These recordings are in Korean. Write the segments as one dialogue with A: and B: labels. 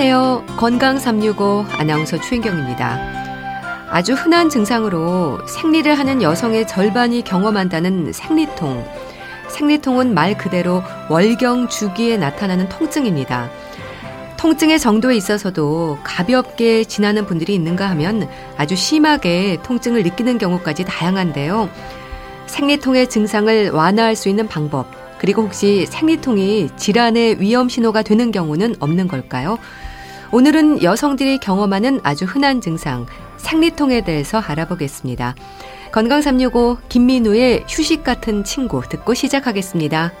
A: 안녕하세요. 건강 365 아나운서 추인경입니다. 아주 흔한 증상으로 생리를 하는 여성의 절반이 경험한다는 생리통. 생리통은 말 그대로 월경 주기에 나타나는 통증입니다. 통증의 정도에 있어서도 가볍게 지나는 분들이 있는가 하면 아주 심하게 통증을 느끼는 경우까지 다양한데요. 생리통의 증상을 완화할 수 있는 방법, 그리고 혹시 생리통이 질환의 위험 신호가 되는 경우는 없는 걸까요? 오늘은 여성들이 경험하는 아주 흔한 증상, 생리통에 대해서 알아보겠습니다. 건강 365 김민우의 휴식 같은 친구 듣고 시작하겠습니다.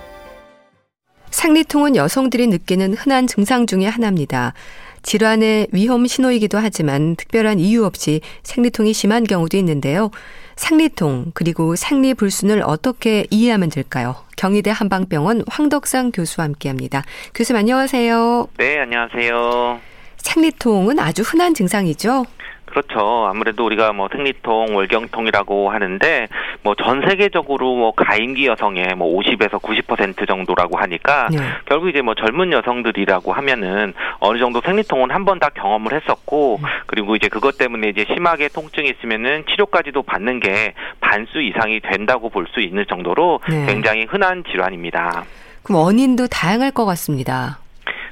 A: 생리통은 여성들이 느끼는 흔한 증상 중의 하나입니다. 질환의 위험 신호이기도 하지만 특별한 이유 없이 생리통이 심한 경우도 있는데요. 생리통 그리고 생리 불순을 어떻게 이해하면 될까요? 경희대 한방병원 황덕상 교수와 함께합니다. 교수님 안녕하세요.
B: 네, 안녕하세요.
A: 생리통은 아주 흔한 증상이죠.
B: 그렇죠. 아무래도 우리가 뭐 생리통, 월경통이라고 하는데 뭐 전 세계적으로 뭐 가임기 여성의 뭐 50에서 90% 정도라고 하니까 네. 결국 이제 뭐 젊은 여성들이라고 하면은 어느 정도 생리통은 한 번 다 경험을 했었고 음. 그리고 이제 그것 때문에 이제 심하게 통증이 있으면은 치료까지도 받는 게 반수 이상이 된다고 볼 수 있는 정도로 네. 굉장히 흔한 질환입니다.
A: 그럼 원인도 다양할 것 같습니다.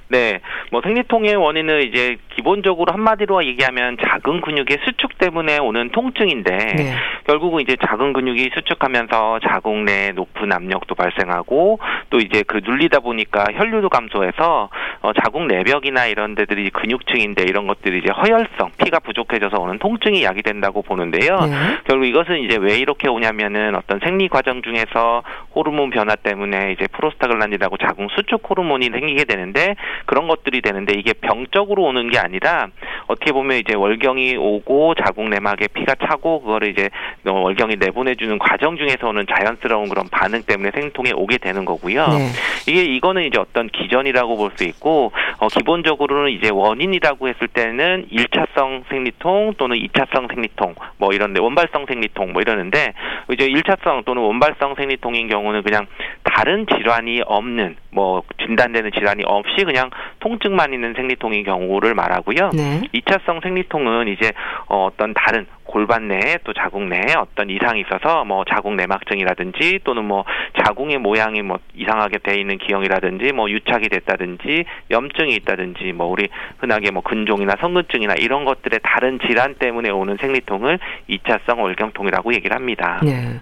B: 네, 뭐 생리통의 원인은 이제 기본적으로 한마디로 얘기하면 작은 근육의 수축 때문에 오는 통증인데 네. 결국은 이제 작은 근육이 수축하면서 자궁 내 높은 압력도 발생하고 또 이제 그 눌리다 보니까 혈류도 감소해서 어, 자궁 내벽이나 이런 데들이 근육층인데 이런 것들이 이제 허혈성 피가 부족해져서 오는 통증이 야기된다고 보는데요. 네. 결국 이것은 이제 왜 이렇게 오냐면은 어떤 생리 과정 중에서 호르몬 변화 때문에 이제 프로스타글란딘이라고 자궁 수축 호르몬이 생기게 되는데 그런 것들이 되는데 이게 병적으로 오는 게 아니라 어떻게 보면 이제 월경이 오고 자궁 내막에 피가 차고 그거를 이제 월경이 내보내주는 과정 중에서 오는 자연스러운 그런 반응 때문에 생통에 오게 되는 거고요. 네. 이게 이거는 이제 어떤 기전이라고 볼 수 있고 어, 기본적으로는 이제 원인이라고 했을 때는 일차성 생리통 또는 이차성 생리통 뭐 이런데 원발성 생리통 뭐 이러는데 이제 일차성 또는 원발성 생리통인 경우는 그냥 다른 질환이 없는 뭐 진단되는 질환이 없이 그냥 통증만 있는 생리통인 경우를 말 하고요. 네. 2차성 생리통은 이제 어, 어떤 다른 골반 내에 또 자궁 내에 어떤 이상이 있어서 뭐 자궁 내막증이라든지 또는 뭐 자궁의 모양이 뭐 이상하게 돼 있는 기형이라든지 뭐 유착이 됐다든지 염증이 있다든지 뭐 우리 흔하게 뭐 근종이나 성근증이나 이런 것들의 다른 질환 때문에 오는 생리통을 2차성 월경통이라고 얘기를 합니다. 네.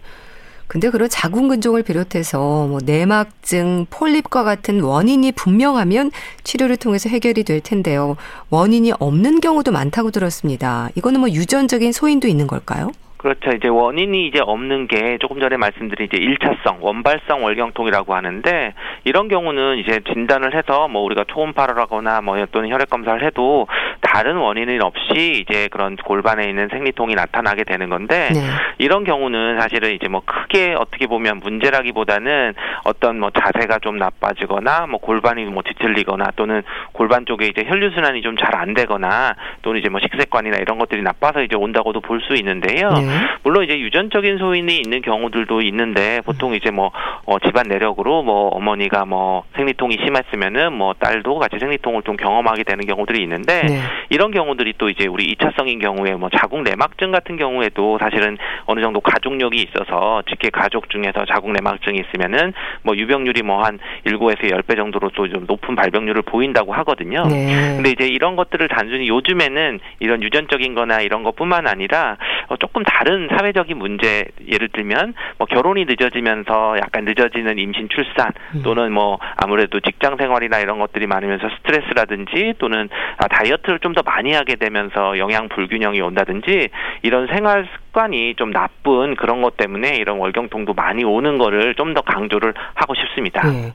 A: 근데 그런 자궁 근종을 비롯해서 뭐 내막증, 폴립과 같은 원인이 분명하면 치료를 통해서 해결이 될 텐데요. 원인이 없는 경우도 많다고 들었습니다. 이거는 뭐 유전적인 소인도 있는 걸까요?
B: 그렇죠. 이제 원인이 이제 없는 게 조금 전에 말씀드린 이제 일차성 원발성 월경통이라고 하는데 이런 경우는 이제 진단을 해서 뭐 우리가 초음파를 하거나 뭐 또는 혈액 검사를 해도 다른 원인은 없이 이제 그런 골반에 있는 생리통이 나타나게 되는 건데 네. 이런 경우는 사실은 이제 뭐 크게 어떻게 보면 문제라기보다는 어떤 뭐 자세가 좀 나빠지거나 뭐 골반이 뭐 뒤틀리거나 또는 골반 쪽에 이제 혈류 순환이 좀 잘 안 되거나 또는 이제 뭐 식습관이나 이런 것들이 나빠서 이제 온다고도 볼 수 있는데요. 네. 물론 이제 유전적인 소인이 있는 경우들도 있는데 보통 이제 뭐 어, 집안 내력으로 뭐 어머니가 뭐 생리통이 심했으면은 뭐 딸도 같이 생리통을 좀 경험하게 되는 경우들이 있는데 네. 이런 경우들이 또 이제 우리 이차성인 경우에 뭐 자궁 내막증 같은 경우에도 사실은 어느 정도 가족력이 있어서 직계 가족 중에서 자궁 내막증이 있으면은 뭐 유병률이 뭐한 7에서 10배 정도로 또 좀 높은 발병률을 보인다고 하거든요. 네. 근데 이제 이런 것들을 단순히 요즘에는 이런 유전적인 거나 이런 것뿐만 아니라 어, 조금 다른 다른 사회적인 문제 예를 들면 뭐 결혼이 늦어지면서 약간 늦어지는 임신 출산 음. 또는 뭐 아무래도 직장 생활이나 이런 것들이 많으면서 스트레스라든지 또는 아, 다이어트를 좀 더 많이 하게 되면서 영양 불균형이 온다든지 이런 생활 습관이 좀 나쁜 그런 것 때문에 이런 월경통도 많이 오는 거를 좀 더 강조를 하고 싶습니다. 네.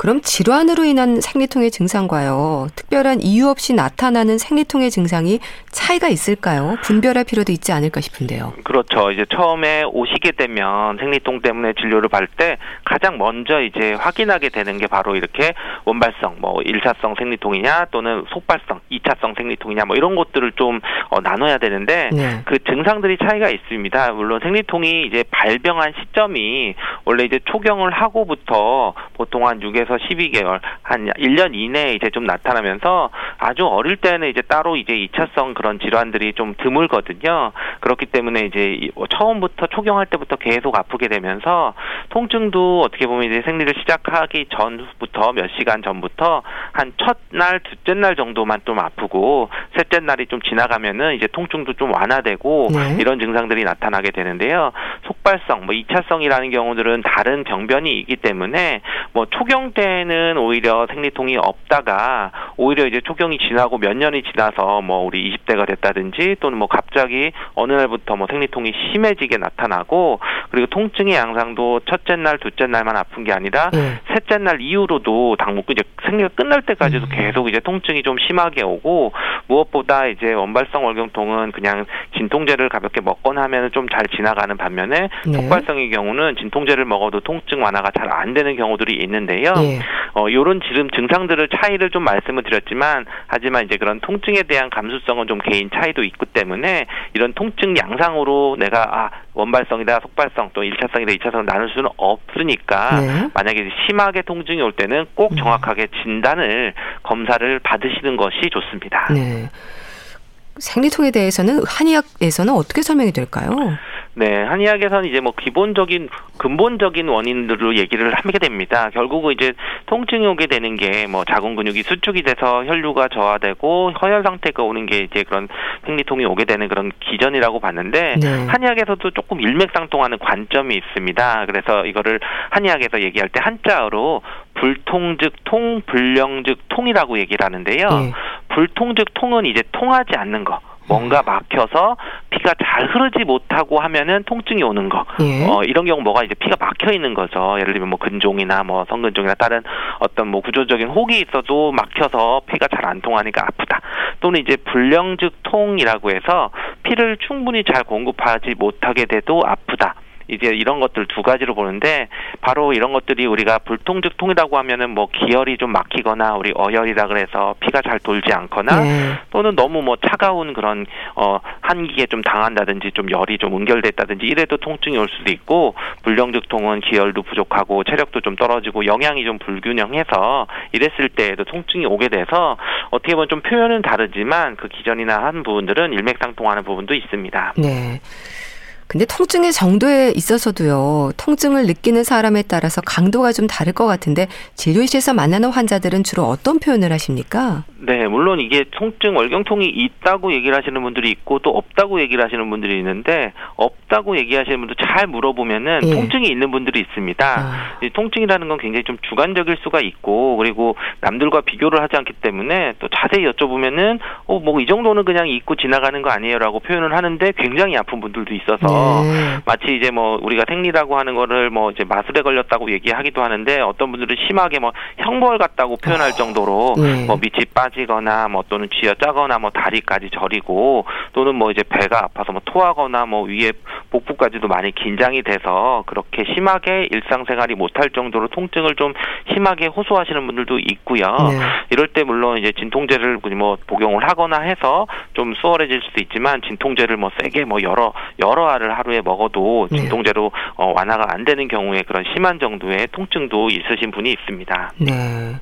A: 그럼 질환으로 인한 생리통의 증상과요. 특별한 이유 없이 나타나는 생리통의 증상이 차이가 있을까요? 분별할 필요도 있지 않을까 싶은데요.
B: 그렇죠. 이제 처음에 오시게 되면 생리통 때문에 진료를 받을 때 가장 먼저 이제 확인하게 되는 게 바로 이렇게 원발성, 뭐 1차성 생리통이냐 또는 속발성, 2차성 생리통이냐 뭐 이런 것들을 좀 어, 나눠야 되는데 네. 그 증상들이 차이가 있습니다. 물론 생리통이 이제 발병한 시점이 원래 이제 초경을 하고부터 보통 한 6에서 12개월 한 1년 이내에 이제 좀 나타나면서 아주 어릴 때는 이제 따로 이제 2차성 그런 질환들이 좀 드물거든요. 그렇기 때문에 이제 처음부터 초경할 때부터 계속 아프게 되면서 통증도 어떻게 보면 이제 생리를 시작하기 전부터 몇 시간 전부터 한 첫날, 둘째 날 정도만 좀 아프고 셋째 날이 좀 지나가면은 이제 통증도 좀 완화되고 네. 이런 증상들이 나타나게 되는데요. 속발성, 뭐 2차성이라는 경우들은 다른 병변이 있기 때문에 뭐 초경 때는 오히려 생리통이 없다가 오히려 이제 초경이 지나고 몇 년이 지나서 뭐 우리 20대가 됐다든지 또는 뭐 갑자기 어느 날부터 뭐 생리통이 심해지게 나타나고 그리고 통증의 양상도 첫째 날, 둘째 날만 아픈 게 아니라 네. 셋째 날 이후로도 당목 이제 생리가 끝날 때까지도 음. 계속 이제 통증이 좀 심하게 오고 무엇보다 이제 원발성 월경통은 그냥 진통제를 가볍게 먹거나 하면 좀 잘 지나가는 반면에 네. 속발성의 경우는 진통제를 먹어도 통증 완화가 잘 안 되는 경우들이 있는데요. 네. 어, 요런 지금 증상들을 차이를 좀 말씀을 드렸지만 하지만 이제 그런 통증에 대한 감수성은 좀 개인 차이도 있기 때문에 이런 통증 양상으로 내가 아 원발성이다 속발성 또 1차성이다 2차성 나눌 수는 없으니까 네. 만약에 심하게 통증이 올 때는 꼭 음. 정확하게 진단을 검사를 받으시는 것이 좋습니다. 네.
A: 생리통에 대해서는 한의학에서는 어떻게 설명이 될까요?
B: 네, 한의학에서는 이제 뭐 기본적인 근본적인 원인들로 얘기를 하게 됩니다. 결국은 이제 통증이 오게 되는 게 뭐 자궁 근육이 수축이 돼서 혈류가 저하되고 허혈 상태가 오는 게 이제 그런 생리통이 오게 되는 그런 기전이라고 봤는데 네. 한의학에서도 조금 일맥상통하는 관점이 있습니다. 그래서 이거를 한의학에서 얘기할 때 한자어로 불통즉 통, 불령즉 통이라고 얘기를 하는데요. 네. 불통즉 통은 이제 통하지 않는 거. 뭔가 막혀서 피가 잘 흐르지 못하고 하면은 통증이 오는 거. 예. 어, 이런 경우 뭐가 이제 피가 막혀 있는 거죠. 예를 들면 뭐 근종이나 뭐 성근종이나 다른 어떤 뭐 구조적인 혹이 있어도 막혀서 피가 잘 안 통하니까 아프다. 또는 이제 불령즉 통이라고 해서 피를 충분히 잘 공급하지 못하게 돼도 아프다. 이제 이런 것들 두 가지로 보는데 바로 이런 것들이 우리가 불통즉 통이라고 하면은 뭐 기혈이 좀 막히거나 우리 어혈이라 그래서 피가 잘 돌지 않거나 네. 또는 너무 뭐 차가운 그런 어 한기에 좀 당한다든지 좀 열이 좀 응결됐다든지 이래도 통증이 올 수도 있고 불령즉 통은 기혈도 부족하고 체력도 좀 떨어지고 영양이 좀 불균형해서 이랬을 때에도 통증이 오게 돼서 어떻게 보면 좀 표현은 다르지만 그 기전이나 한 부분들은 일맥상통하는 부분도 있습니다.
A: 네. 근데 통증의 정도에 있어서도요, 통증을 느끼는 사람에 따라서 강도가 좀 다를 것 같은데 진료실에서 만나는 환자들은 주로 어떤 표현을 하십니까?
B: 네, 물론 이게 통증 월경통이 있다고 얘기를 하시는 분들이 있고 또 없다고 얘기를 하시는 분들이 있는데 없다고 얘기하시는 분들 잘 물어보면은 예. 통증이 있는 분들이 있습니다. 아. 통증이라는 건 굉장히 좀 주관적일 수가 있고 그리고 남들과 비교를 하지 않기 때문에 또 자세히 여쭤보면은 어 뭐 이 정도는 그냥 있고 지나가는 거 아니에요라고 표현을 하는데 굉장히 아픈 분들도 있어서 네. 마치 이제 뭐 우리가 생리라고 하는 거를 뭐 이제 마술에 걸렸다고 얘기하기도 하는데 어떤 분들은 심하게 뭐 형벌 같다고 표현할 어. 정도로 네. 뭐 밑이 빠지거나 뭐 또는 쥐어 짜거나 뭐 다리까지 저리고 또는 뭐 이제 배가 아파서 뭐 토하거나 뭐 위에 복부까지도 많이 긴장이 돼서 그렇게 심하게 일상생활이 못할 정도로 통증을 좀 심하게 호소하시는 분들도 있고요. 네. 이럴 때 물론 이제 진통제를 뭐 복용을 하거나 해서 좀 수월해질 수도 있지만 진통제를 뭐 세게 뭐 여러 여러 알을 를 하루에 먹어도 네. 진통제로 어, 완화가 안 되는 경우에 그런 심한 정도의 통증도 있으신 분이 있습니다. 네.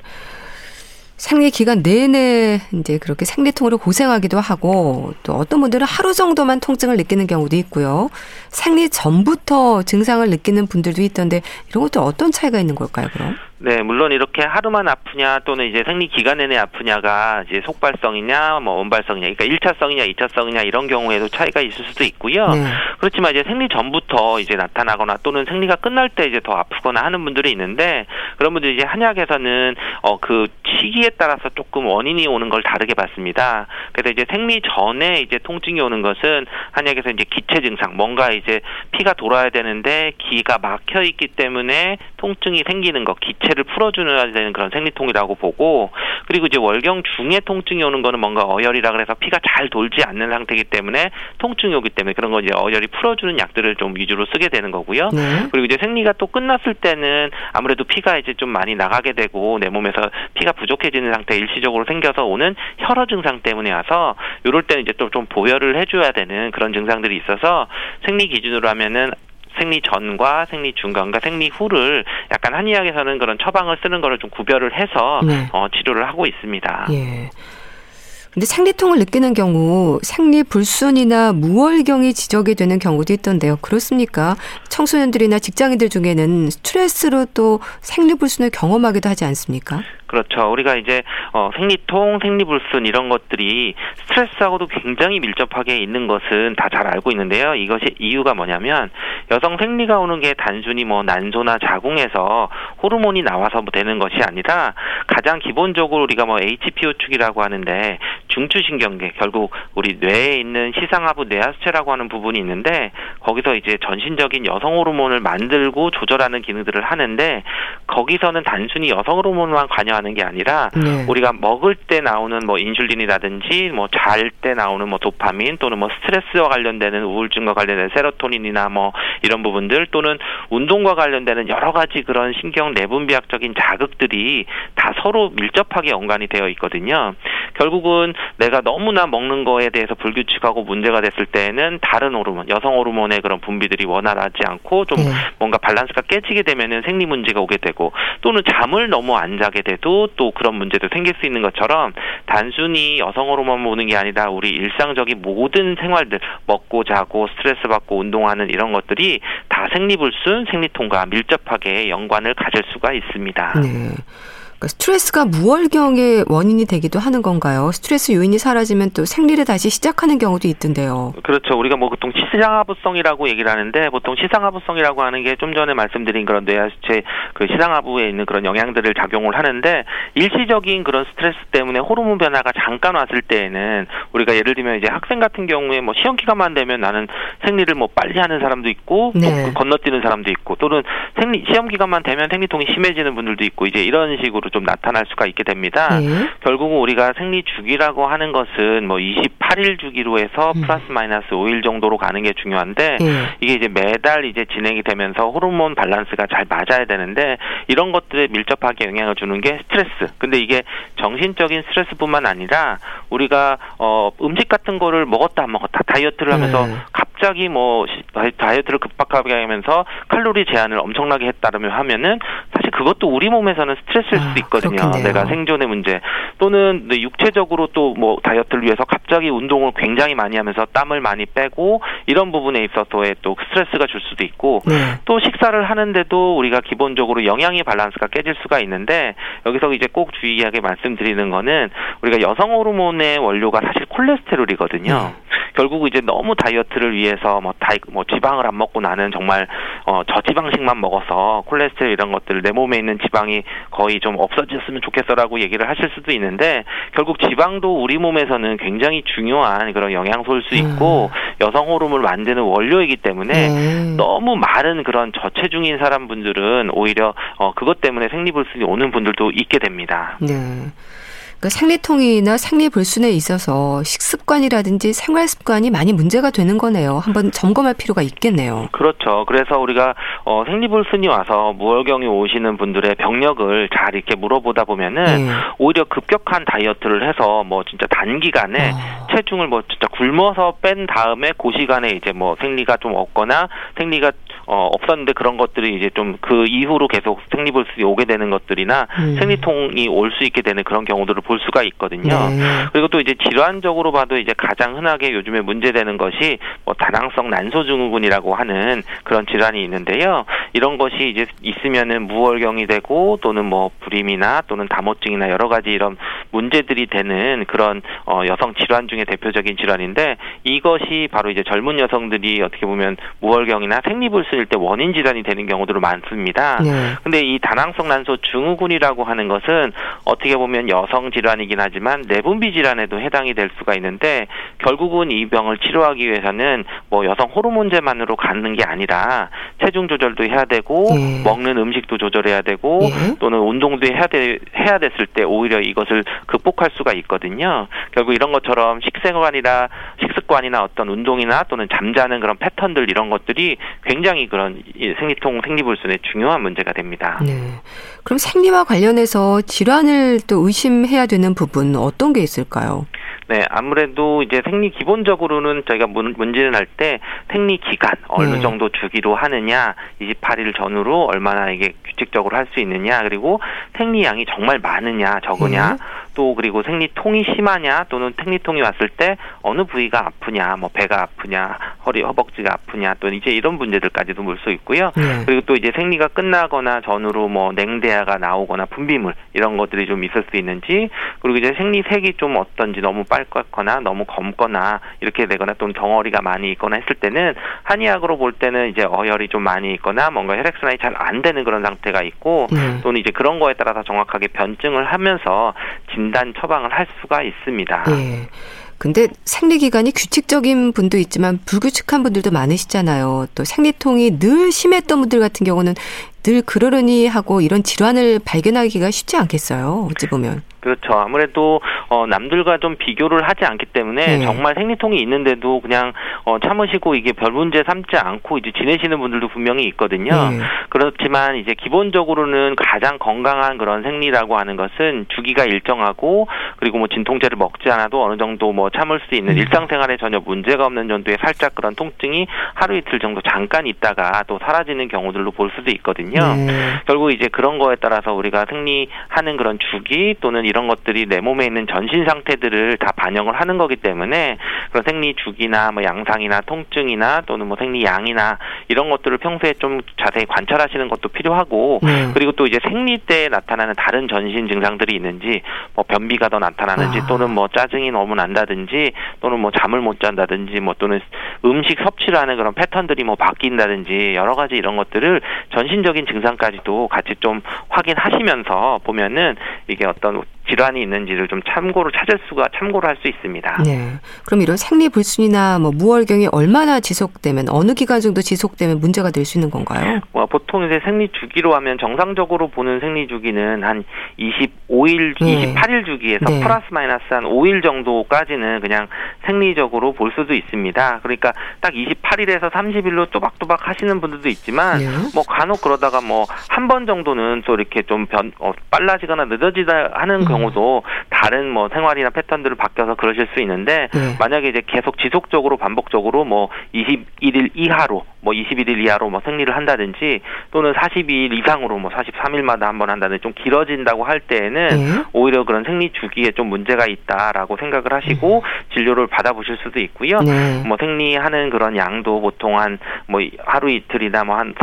A: 생리 기간 내내 이제 그렇게 생리통으로 고생하기도 하고 또 어떤 분들은 하루 정도만 통증을 느끼는 경우도 있고요. 생리 전부터 증상을 느끼는 분들도 있던데 이런 것도 어떤 차이가 있는 걸까요, 그럼?
B: 네, 물론 이렇게 하루만 아프냐 또는 이제 생리 기간 내내 아프냐가 이제 속발성이냐 뭐 원발성이냐 그러니까 1차성이냐 2차성이냐 이런 경우에도 차이가 있을 수도 있고요. 네. 그렇지만 이제 생리 전부터 이제 나타나거나 또는 생리가 끝날 때 이제 더 아프거나 하는 분들이 있는데 그런 분들이 이제 한약에서는 어 그 시기에 따라서 조금 원인이 오는 걸 다르게 봤습니다. 그래서 이제 생리 전에 이제 통증이 오는 것은 한약에서 이제 기체 증상 뭔가 이제 피가 돌아야 되는데 기가 막혀 있기 때문에 통증이 생기는 것, 기체를 풀어주는 되는 그런 생리통이라고 보고 그리고 이제 월경 중에 통증이 오는 거는 뭔가 어혈이라 그래서 피가 잘 돌지 않는 상태이기 때문에 통증이 오기 때문에 그런 거 이제 어혈이 풀어주는 약들을 좀 위주로 쓰게 되는 거고요. 네. 그리고 이제 생리가 또 끝났을 때는 아무래도 피가 이제 좀 많이 나가게 되고 내 몸에서 피가 부족해지는 상태 일시적으로 생겨서 오는 혈어 증상 때문에 와서 이럴 때는 이제 또 좀 보혈을 해줘야 되는 그런 증상들이 있어서 생리 기준으로 하면은 생리 전과 생리 중간과 생리 후를 약간 한의학에서는 그런 처방을 쓰는 거를 좀 구별을 해서 네. 어, 치료를 하고 있습니다. 예.
A: 근데 생리통을 느끼는 경우 생리 불순이나 무월경이 지적이 되는 경우도 있던데요. 그렇습니까? 청소년들이나 직장인들 중에는 스트레스로 또 생리 불순을 경험하기도 하지 않습니까?
B: 그렇죠. 우리가 이제 어, 생리통, 생리불순 이런 것들이 스트레스하고도 굉장히 밀접하게 있는 것은 다 잘 알고 있는데요. 이것이 이유가 뭐냐면 여성 생리가 오는 게 단순히 뭐 난소나 자궁에서 호르몬이 나와서 뭐 되는 것이 아니라 가장 기본적으로 우리가 뭐 HPO 축이라고 하는데 중추신경계 결국 우리 뇌에 있는 시상하부 뇌하수체라고 하는 부분이 있는데 거기서 이제 전신적인 여성 호르몬을 만들고 조절하는 기능들을 하는데 거기서는 단순히 여성 호르몬만 관여 하는 게 아니라 네. 우리가 먹을 때 나오는 뭐 인슐린이라든지 뭐 잘 때 나오는 뭐 도파민 또는 뭐 스트레스와 관련되는 우울증과 관련된 세로토닌이나 뭐 이런 부분들 또는 운동과 관련되는 여러 가지 그런 신경 내분비학적인 자극들이 다 서로 밀접하게 연관이 되어 있거든요. 결국은 내가 너무나 먹는 거에 대해서 불규칙하고 문제가 됐을 때는 다른 호르몬, 여성 호르몬의 그런 분비들이 원활하지 않고 좀 네. 뭔가 밸런스가 깨지게 되면은 생리 문제가 오게 되고 또는 잠을 너무 안 자게 돼도 또 그런 문제도 생길 수 있는 것처럼 단순히 여성 호르몬 보는 게 아니라 우리 일상적인 모든 생활들 먹고 자고 스트레스 받고 운동하는 이런 것들이 다 생리 불순, 생리통과 밀접하게 연관을 가질 수가 있습니다. 네.
A: 그러니까 스트레스가 무월경의 원인이 되기도 하는 건가요? 스트레스 요인이 사라지면 또 생리를 다시 시작하는 경우도 있던데요.
B: 그렇죠. 우리가 뭐 보통 시상하부성이라고 얘기를 하는데 보통 시상하부성이라고 하는 게 좀 전에 말씀드린 그런 뇌하수체 그 시상하부에 있는 그런 영향들을 작용을 하는데 일시적인 그런 스트레스 때문에 호르몬 변화가 잠깐 왔을 때에는 우리가 예를 들면 이제 학생 같은 경우에 뭐 시험 기간만 되면 나는 생리를 뭐 빨리 하는 사람도 있고 네. 뭐 건너뛰는 사람도 있고 또는 생리 시험 기간만 되면 생리통이 심해지는 분들도 있고 이제 이런 식으로 또좀 나타날 수가 있게 됩니다. 네. 결국은 우리가 생리 주기라고 하는 것은 뭐 28일 주기로 해서 음. 플러스 마이너스 5일 정도로 가는 게 중요한데 네. 이게 이제 매달 이제 진행이 되면서 호르몬 밸런스가 잘 맞아야 되는데 이런 것들에 밀접하게 영향을 주는 게 스트레스. 근데 이게 정신적인 스트레스뿐만 아니라 우리가 어 음식 같은 거를 먹었다 안 먹었다 다이어트를 하면서 네. 갑자기 뭐 다이어트를 급박하게 하면서 칼로리 제한을 엄청나게 했다면 하면은 그것도 우리 몸에서는 스트레스일 아, 수도 있거든요. 그렇겠네요. 내가 생존의 문제 또는 육체적으로 또 뭐 다이어트를 위해서 갑자기 운동을 굉장히 많이 하면서 땀을 많이 빼고 이런 부분에 있어서의 또 스트레스가 줄 수도 있고 네. 또 식사를 하는데도 우리가 기본적으로 영양의 밸런스가 깨질 수가 있는데 여기서 이제 꼭 주의하게 말씀드리는 거는 우리가 여성 호르몬의 원료가 사실 콜레스테롤이거든요. 네. 결국 이제 너무 다이어트를 위해서 뭐 다이 뭐 지방을 안 먹고 나는 정말 어 저지방식만 먹어서 콜레스테롤 이런 것들을 내 몸에 있는 지방이 거의 좀 없어졌으면 좋겠어라고 얘기를 하실 수도 있는데 결국 지방도 우리 몸에서는 굉장히 중요한 그런 영양소일 수 있고 음. 여성 호르몬을 만드는 원료이기 때문에 네. 너무 마른 그런 저체중인 사람 분들은 오히려 어 그것 때문에 생리불순이 오는 분들도 있게 됩니다. 네.
A: 그러니까 생리통이나 생리불순에 있어서 식습관이라든지 생활 습관이 많이 문제가 되는 거네요. 한번 점검할 필요가 있겠네요.
B: 그렇죠. 그래서 우리가 어, 생리불순이 와서 무월경이 오시는 분들의 병력을 잘 이렇게 물어보다 보면은 네. 오히려 급격한 다이어트를 해서 뭐 진짜 단기간에 어. 체중을 뭐 진짜 굶어서 뺀 다음에 그 시간에 이제 뭐 생리가 좀 없거나 생리가 어, 없었는데 그런 것들이 이제 좀 그 이후로 계속 생리불순이 오게 되는 것들이나 음. 생리통이 올 수 있게 되는 그런 경우들을 볼 수가 있거든요. 네. 그리고 또 이제 질환적으로 봐도 이제 가장 흔하게 요즘에 문제되는 것이 뭐 다낭성 난소증후군이라고 하는 그런 질환이 있는데요. 이런 것이 이제 있으면은 무월경이 되고 또는 뭐 불임이나 또는 다모증이나 여러 가지 이런 문제들이 되는 그런 어, 여성 질환 중에 대표적인 질환인데 이것이 바로 이제 젊은 여성들이 어떻게 보면 무월경이나 생리불순 중일 때 원인 질환이 되는 경우들이 많습니다. 네. 근데 이 다낭성 난소 증후군이라고 하는 것은 어떻게 보면 여성 질환이긴 하지만 내분비 질환에도 해당이 될 수가 있는데 결국은 이 병을 치료하기 위해서는 뭐 여성 호르몬제만으로 가는 게 아니라 체중 조절도 해야 되고 네. 먹는 음식도 조절해야 되고 네. 또는 운동도 해야 돼 해야 됐을 때 오히려 이것을 극복할 수가 있거든요. 결국 이런 것처럼 식생활이나 식습관이나 어떤 운동이나 또는 잠자는 그런 패턴들 이런 것들이 굉장히 그런 생리통 생리불순의 중요한 문제가 됩니다. 네.
A: 그럼 생리와 관련해서 질환을 또 의심해야 되는 부분 어떤 게 있을까요?
B: 네, 아무래도 이제 생리 기본적으로는 저희가 문, 문제를 할 때 생리 기간 어느 네. 정도 주기로 하느냐, 28일 전후로 얼마나 이게 규칙적으로 할 수 있느냐, 그리고 생리 양이 정말 많으냐, 적으냐, 네. 또 그리고 생리통이 심하냐 또는 생리통이 왔을 때 어느 부위가 아프냐 뭐 배가 아프냐 허리 허벅지가 아프냐 또 이제 이런 문제들까지도 물수 있고요 네. 그리고 또 이제 생리가 끝나거나 전후로 뭐 냉대야가 나오거나 분비물 이런 것들이 좀 있을 수 있는지 그리고 이제 생리색이 좀 어떤지 너무 빨갛거나 너무 검거나 이렇게 되거나 또는 덩어리가 많이 있거나 했을 때는 한의학으로 볼 때는 이제 어혈이 좀 많이 있거나 뭔가 혈액순환이 잘 안 되는 그런 상태가 있고 네. 또는 이제 그런 거에 따라서 정확하게 변증을 하면서 진 진단 처방을 할 수가 있습니다. 네.
A: 근데 생리 기간이 규칙적인 분도 있지만 불규칙한 분들도 많으시잖아요. 또 생리통이 늘 심했던 분들 같은 경우는 늘 그러려니 하고 이런 질환을 발견하기가 쉽지 않겠어요. 어찌 보면.
B: 그렇죠. 아무래도 어, 남들과 좀 비교를 하지 않기 때문에 네. 정말 생리통이 있는데도 그냥 어, 참으시고 이게 별 문제 삼지 않고 이제 지내시는 분들도 분명히 있거든요. 네. 그렇지만 이제 기본적으로는 가장 건강한 그런 생리라고 하는 것은 주기가 일정하고 그리고 뭐 진통제를 먹지 않아도 어느 정도 뭐 참을 수 있는 음. 일상생활에 전혀 문제가 없는 정도의 살짝 그런 통증이 하루 이틀 정도 잠깐 있다가 또 사라지는 경우들로 볼 수도 있거든요. 네. 결국 이제 그런 거에 따라서 우리가 생리하는 그런 주기 또는 이런 것들이 내 몸에 있는 전신 상태들을 다 반영을 하는 거기 때문에 그런 생리 주기나 뭐 양상이나 통증이나 또는 뭐 생리 양이나 이런 것들을 평소에 좀 자세히 관찰하시는 것도 필요하고 네. 그리고 또 이제 생리 때 나타나는 다른 전신 증상들이 있는지 뭐 변비가 더 나타나는지 아. 또는 뭐 짜증이 너무 난다든지 또는 뭐 잠을 못 잔다든지 뭐 또는 음식 섭취를 하는 그런 패턴들이 뭐 바뀐다든지 여러 가지 이런 것들을 전신적인 증상까지도 같이 좀 확인하시면서 보면은 이게 어떤 질환이 있는지를 좀 참고로 찾을 수가 참고로 할 수 있습니다. 네.
A: 그럼 이런 생리 불순이나 뭐 무월경이 얼마나 지속되면 어느 기간 정도 지속되면 문제가 될 수 있는 건가요?
B: 뭐 보통 이제 생리 주기로 하면 정상적으로 보는 생리 주기는 한 25일, 네. 28일 주기에서 네. 플러스 마이너스 한 5일 정도까지는 그냥 생리적으로 볼 수도 있습니다. 그러니까 딱 28일에서 30일로 또박또박 하시는 분들도 있지만 네. 뭐 간혹 그러다가 뭐 한 번 정도는 또 이렇게 좀 변, 어, 빨라지거나 늦어지다 하는 음. 경우도 다른 뭐 생활이나 패턴들을 바뀌어서 그러실 수 있는데 네. 만약에 이제 계속 지속적으로 반복적으로 뭐 21일 이하로 뭐 21일 이하로 뭐 생리를 한다든지 또는 42일 이상으로 뭐 43일마다 한 번 한다든지 좀 길어진다고 할 때에는 네. 오히려 그런 생리 주기에 좀 문제가 있다라고 생각을 하시고 음. 진료를 받아보실 수도 있고요. 네. 뭐 생리하는 그런 양도 보통 한 뭐 하루 이틀이나 뭐한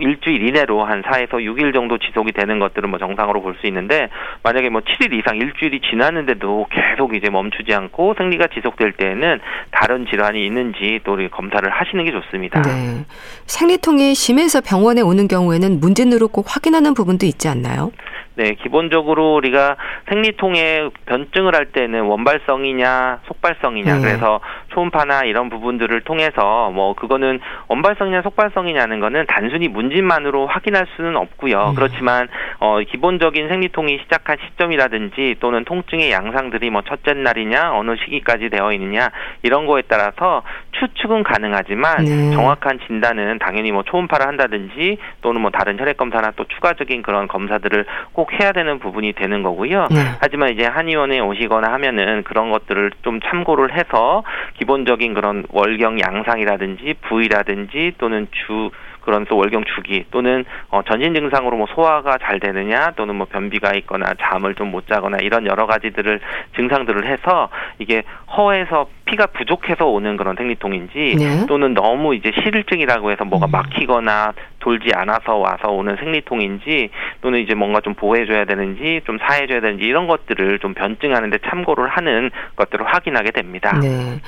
B: 일주일 이내로 한 4에서 6일 정도 지속이 되는 것들은 뭐 정상으로 볼 수 있는데 만약에 뭐 7일 이상 일주일이 지났는데도 계속 이제 멈추지 않고 생리가 지속될 때에는 다른 질환이 있는지 또 검사를 하시는 게 좋습니다. 네.
A: 생리통이 심해서 병원에 오는 경우에는 문제누로 꼭 확인하는 부분도 있지 않나요?
B: 네, 기본적으로 우리가 생리통의 변증을 할 때는 원발성이냐 속발성이냐 네. 그래서 초음파나 이런 부분들을 통해서 뭐 그거는 원발성이냐 속발성이냐는 거는 단순히 문진만으로 확인할 수는 없고요. 음. 그렇지만 어 기본적인 생리통이 시작한 시점이라든지 또는 통증의 양상들이 뭐 첫째 날이냐 어느 시기까지 되어 있느냐 이런 거에 따라서 추측은 가능하지만 네. 정확한 진단은 당연히 뭐 초음파를 한다든지 또는 뭐 다른 혈액 검사나 또 추가적인 그런 검사들을 꼭 해야 되는 부분이 되는 거고요. 네. 하지만 이제 한의원에 오시거나 하면은 그런 것들을 좀 참고를 해서 기본적인 그런 월경 양상이라든지 부위라든지 또는 주 그런 또 월경 주기 또는 어, 전신 증상으로 뭐 소화가 잘 되느냐 또는 뭐 변비가 있거나 잠을 좀 못 자거나 이런 여러 가지들을 증상들을 해서 이게 허에서 피가 부족해서 오는 그런 생리통인지 네. 또는 너무 이제 실증이라고 해서 뭐가 음. 막히거나 돌지 않아서 와서 오는 생리통인지 또는 이제 뭔가 좀 보호해줘야 되는지 좀 사해줘야 되는지 이런 것들을 좀 변증하는데 참고를 하는 것들을 확인하게 됩니다. 네.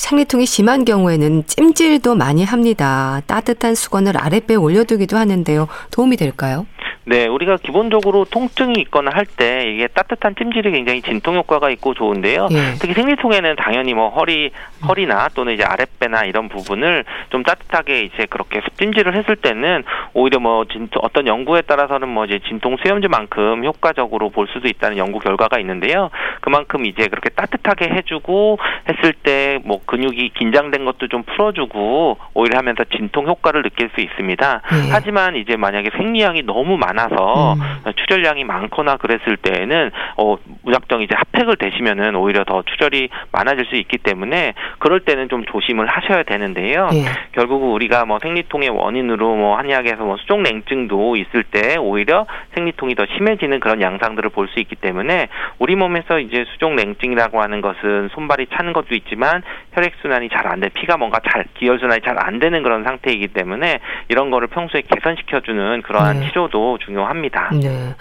A: 생리통이 심한 경우에는 찜질도 많이 합니다. 따뜻한 수건을 아랫배에 올려두기도 하는데요. 도움이 될까요?
B: 네, 우리가 기본적으로 통증이 있거나 할 때 이게 따뜻한 찜질이 굉장히 진통 효과가 있고 좋은데요. 예. 특히 생리통에는 당연히 뭐 허리 허리나 또는 이제 아랫배나 이런 부분을 좀 따뜻하게 이제 그렇게 찜질을 했을 때는 오히려 뭐 진통 어떤 연구에 따라서는 뭐 이제 진통 수염제만큼 효과적으로 볼 수도 있다는 연구 결과가 있는데요. 그만큼 이제 그렇게 따뜻하게 해주고 했을 때 뭐 근육이 긴장된 것도 좀 풀어주고 오히려 하면서 진통 효과를 느낄 수 있습니다. 예. 하지만 이제 만약에 생리량이 너무 많 많아서 음. 출혈량이 많거나 그랬을 때에는 어 무작정 이제 핫팩을 대시면은 오히려 더 출혈이 많아질 수 있기 때문에 그럴 때는 좀 조심을 하셔야 되는데요. 예. 결국 우리가 뭐 생리통의 원인으로 뭐 한의학에서 뭐 수족 냉증도 있을 때 오히려 생리통이 더 심해지는 그런 양상들을 볼 수 있기 때문에 우리 몸에서 이제 수족 냉증이라고 하는 것은 손발이 차는 것도 있지만 혈액 순환이 잘 안 돼, 피가 뭔가 잘 기혈 순환이 잘 안 되는 그런 상태이기 때문에 이런 거를 평소에 개선시켜주는 그러한 네. 치료도 중요합니다. 네.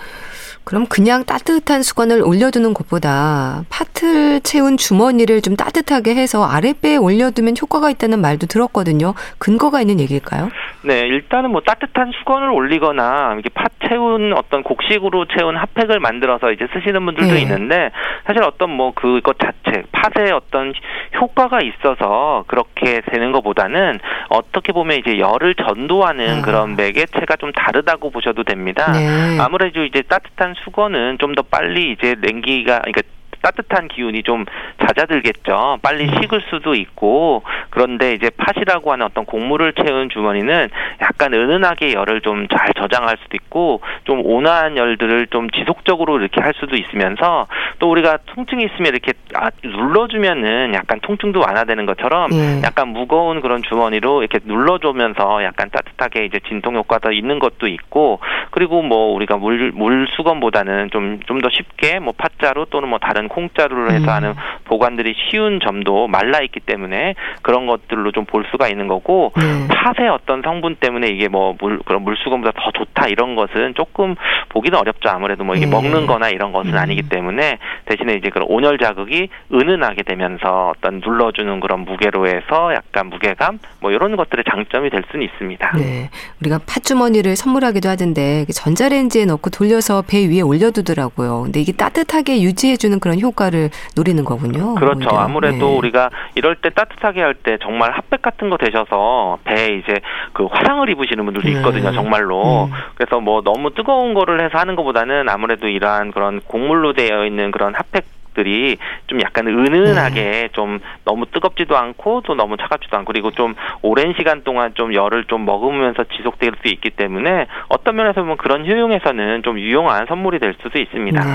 A: 그럼 그냥 따뜻한 수건을 올려두는 것보다 파틀 채운 주머니를 좀 따뜻하게 해서 아랫배에 올려두면 효과가 있다는 말도 들었거든요. 근거가 있는 얘기일까요?
B: 네, 일단은 뭐 따뜻한 수건을 올리거나 이렇게 팥 채운 어떤 곡식으로 채운 핫팩을 만들어서 이제 쓰시는 분들도 네. 있는데 사실 어떤 뭐 그것 자체 팥에 어떤 효과가 있어서 그렇게 되는 것보다는 어떻게 보면 이제 열을 전도하는 아. 그런 매개체가 좀 다르다고 보셔도 됩니다. 네. 아무래도 이제 따뜻한 수건은 좀 더 빨리 이제 냉기가 그러니까 따뜻한 기운이 좀 잦아들겠죠. 빨리 음. 식을 수도 있고 그런데 이제 팥이라고 하는 어떤 곡물을 채운 주머니는 약간 은은하게 열을 좀 잘 저장할 수도 있고 좀 온화한 열들을 좀 지속적으로 이렇게 할 수도 있으면서 또 우리가 통증이 있으면 이렇게 아, 눌러주면은 약간 통증도 완화되는 것처럼 예. 약간 무거운 그런 주머니로 이렇게 눌러주면서 약간 따뜻하게 이제 진통 효과도 있는 것도 있고 그리고 뭐 우리가 물 물수건보다는 좀 좀 더 쉽게 뭐 팥자루 또는 뭐 다른 콩자루를 해서 음. 하는 보관들이 쉬운 점도 말라 있기 때문에 그런 것들로 좀 볼 수가 있는 거고 네. 팥의 어떤 성분 때문에 이게 뭐 물 그런 물수건보다 더 좋다 이런 것은 조금 보기는 어렵죠 아무래도 뭐 이게 네. 먹는거나 이런 것은 음. 아니기 때문에 대신에 이제 그런 온열 자극이 은은하게 되면서 어떤 눌러주는 그런 무게로 해서 약간 무게감 뭐 이런 것들의 장점이 될 수는 있습니다.
A: 네, 우리가 팥주머니를 선물하기도 하던데 전자레인지에 넣고 돌려서 배 위에 올려두더라고요. 근데 이게 따뜻하게 유지해주는 그런 효과를 노리는 거군요.
B: 그렇죠. 오히려. 아무래도 네. 우리가 이럴 때 따뜻하게 할 때 정말 핫팩 같은 거 되셔서 배에 이제 그 화상을 입으시는 분들도 네. 있거든요. 네. 정말로. 네. 그래서 뭐 너무 뜨거운 거를 해서 하는 것보다는 아무래도 이러한 그런 곡물로 되어 있는 그런 핫팩 들이 좀 약간 은은하게 네. 좀 너무 뜨겁지도 않고 또 너무 차갑지도 않고 그리고 좀 오랜 시간 동안 좀 열을 좀 먹으면서 지속될 수 있기 때문에 어떤 면에서 보면 그런 효용에서는 좀 유용한 선물이 될 수도 있습니다. 네.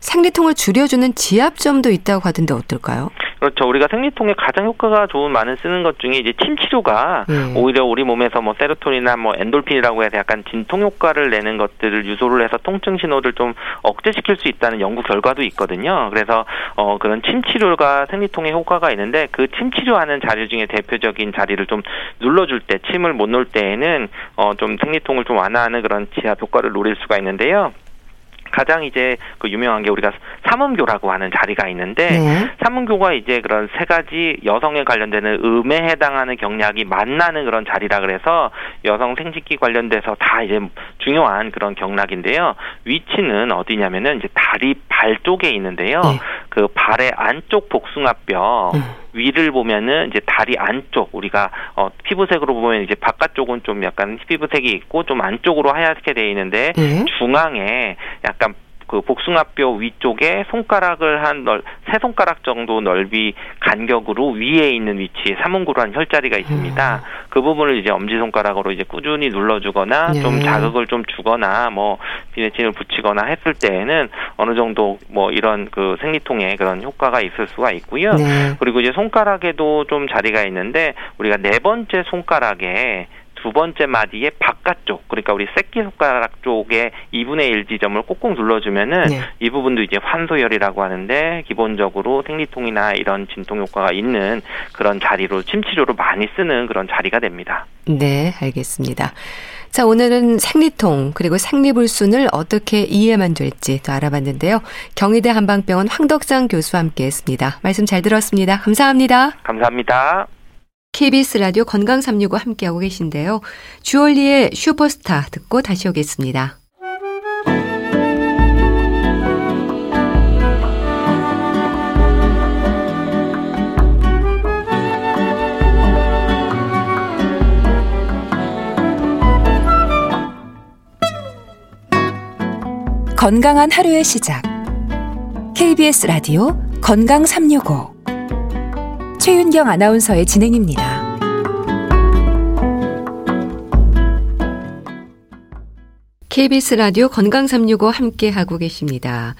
A: 생리통을 줄여주는 지압점도 있다고 하던데 어떨까요?
B: 그렇죠. 우리가 생리통에 가장 효과가 좋은 많은 쓰는 것 중에 이제 침 치료가 네. 오히려 우리 몸에서 뭐 세로토닌이나 뭐 엔돌핀이라고 해서 약간 진통 효과를 내는 것들을 유도를 해서 통증 신호를 좀 억제시킬 수 있다는 연구 결과도 있거든요. 그래서 어 그런 침 치료가 생리통에 효과가 있는데 그 침 치료하는 자리 중에 대표적인 자리를 좀 눌러줄 때 침을 못 놓을 때에는 어좀 생리통을 좀 완화하는 그런 지압 효과를 노릴 수가 있는데요. 가장 이제 그 유명한 게 우리가 삼음교라고 하는 자리가 있는데 네. 삼음교가 이제 그런 세 가지 여성에 관련되는 음에 해당하는 경략이 만나는 그런 자리라 그래서 여성 생식기 관련돼서 다 이제 중요한 그런 경락인데요. 위치는 어디냐면은 이제 다리 발 쪽에 있는데요. 네. 그 발의 안쪽 복숭아뼈 음. 위를 보면은 이제 다리 안쪽 우리가 어 피부색으로 보면 이제 바깥쪽은 좀 약간 피부색이 있고 좀 안쪽으로 하얗게 돼 있는데 네. 중앙에 약간 그 복숭아뼈 위쪽에 손가락을 한 넓, 세 손가락 정도 넓이 간격으로 위에 있는 위치에 삼음구로한 혈자리가 있습니다. 음. 그 부분을 이제 엄지 손가락으로 이제 꾸준히 눌러주거나 네. 좀 자극을 좀 주거나 뭐 비네친을 붙이거나 했을 때에는 어느 정도 뭐 이런 그 생리통에 그런 효과가 있을 수가 있고요. 네. 그리고 이제 손가락에도 좀 자리가 있는데 우리가 네 번째 손가락에 두 번째 마디의 바깥쪽 그러니까 우리 새끼 손가락 쪽에 2분의 1 지점을 꼭꼭 눌러주면은 네. 이 부분도 이제 환소열이라고 하는데 기본적으로 생리통이나 이런 진통 효과가 있는 그런 자리로 침치료로 많이 쓰는 그런 자리가 됩니다.
A: 네, 알겠습니다. 자, 오늘은 생리통 그리고 생리불순을 어떻게 이해하면 될지 또 알아봤는데요. 경희대 한방병원 황덕장 교수와 함께했습니다. 말씀 잘 들었습니다. 감사합니다.
B: 감사합니다.
A: KBS 라디오 건강 365 함께하고 계신데요. 주얼리의 슈퍼스타 듣고 다시 오겠습니다.
C: 건강한 하루의 시작. KBS 라디오 건강 365. 최윤경 아나운서의 진행입니다.
A: KBS 라디오 건강 365 함께 하고 계십니다.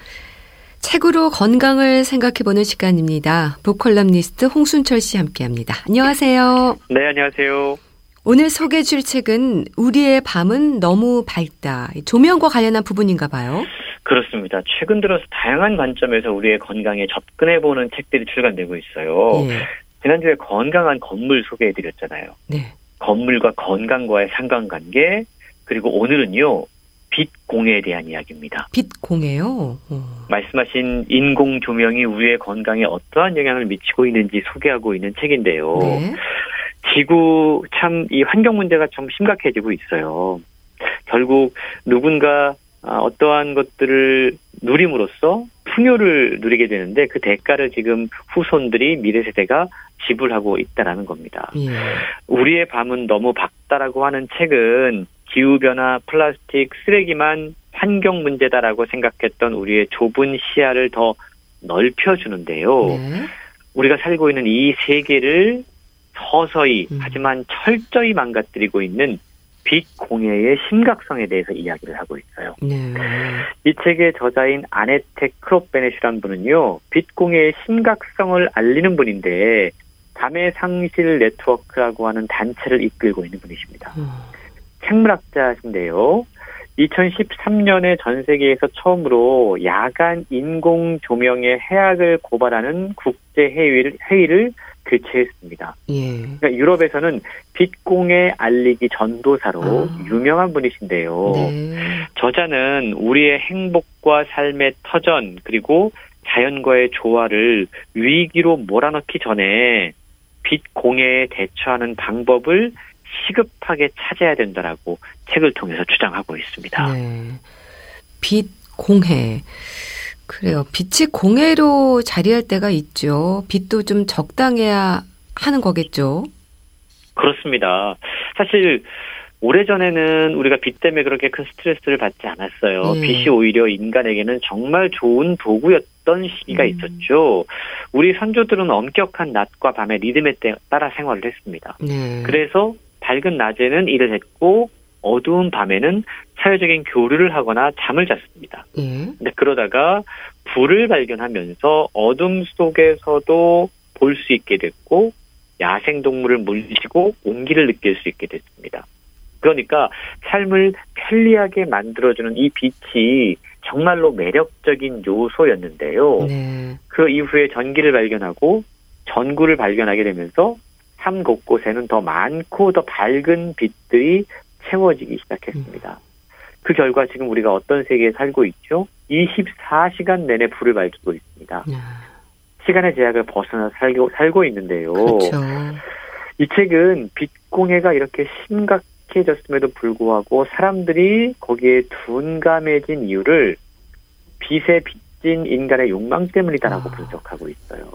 A: 책으로 건강을 생각해보는 시간입니다. 보컬럼니스트 홍순철 씨 함께합니다. 안녕하세요.
D: 네, 안녕하세요.
A: 오늘 소개해 줄 책은 우리의 밤은 너무 밝다. 조명과 관련한 부분인가 봐요.
D: 그렇습니다. 최근 들어서 다양한 관점에서 우리의 건강에 접근해보는 책들이 출간되고 있어요. 예. 지난주에 건강한 건물 소개해 드렸잖아요. 네. 건물과 건강과의 상관관계, 그리고 오늘은요, 빛 공해에 대한 이야기입니다.
A: 빛 공해요?
D: 어. 말씀하신 인공 조명이 우리의 건강에 어떠한 영향을 미치고 있는지 소개하고 있는 책인데요. 네. 지구 참 이 환경 문제가 좀 심각해지고 있어요. 결국 누군가 아, 어떠한 것들을 누림으로써 풍요를 누리게 되는데 그 대가를 지금 후손들이 미래 세대가 지불하고 있다라는 겁니다. 예. 우리의 밤은 너무 밝다라고 하는 책은 기후 변화, 플라스틱, 쓰레기만 환경 문제다라고 생각했던 우리의 좁은 시야를 더 넓혀 주는데요. 네. 우리가 살고 있는 이 세계를 서서히 음. 하지만 철저히 망가뜨리고 있는 빛 공해의 심각성에 대해서 이야기를 하고 있어요. 네. 이 책의 저자인 아네텍 크롭베넷이란 분은요, 빛 공해의 심각성을 알리는 분인데 밤의 상실 네트워크라고 하는 단체를 이끌고 있는 분이십니다. 음. 생물학자신데요. 2013년에 전 세계에서 처음으로 야간 인공 조명의 해악을 고발하는 국제 회의를, 회의를 개최했습니다. 예. 그러니까 유럽에서는 빛공해 알리기 전도사로 아. 유명한 분이신데요. 네. 저자는 우리의 행복과 삶의 터전 그리고 자연과의 조화를 위기로 몰아넣기 전에 빛 공해에 대처하는 방법을 시급하게 찾아야 된다라고 책을 통해서 주장하고 있습니다. 네.
A: 빛 공해. 그래요. 빛이 공해로 자리할 때가 있죠. 빛도 좀 적당해야 하는 거겠죠.
D: 그렇습니다. 사실 오래전에는 우리가 빛 때문에 그렇게 큰 스트레스를 받지 않았어요. 예. 빛이 오히려 인간에게는 정말 좋은 도구였던 시기가 음. 있었죠. 우리 선조들은 엄격한 낮과 밤의 리듬에 따라 생활을 했습니다. 네. 그래서 밝은 낮에는 일을 했고 어두운 밤에는 사회적인 교류를 하거나 잠을 잤습니다. 예. 근데 그러다가 불을 발견하면서 어둠 속에서도 볼 수 있게 됐고 야생 동물을 물리치고 온기를 느낄 수 있게 됐습니다. 그러니까 삶을 편리하게 만들어주는 이 빛이 정말로 매력적인 요소였는데요. 네. 그 이후에 전기를 발견하고 전구를 발견하게 되면서 삶 곳곳에는 더 많고 더 밝은 빛들이 채워지기 시작했습니다. 음. 그 결과 지금 우리가 어떤 세계에 살고 있죠? 24시간 내내 불을 밝히고 있습니다. 야. 시간의 제약을 벗어나 살고, 살고 있는데요. 그렇죠. 이 책은 빛공해가 이렇게 심각해졌음에도 불구하고 사람들이 거기에 둔감해진 이유를 빛에 빚진 인간의 욕망 때문이다라고 아. 분석하고 있어요.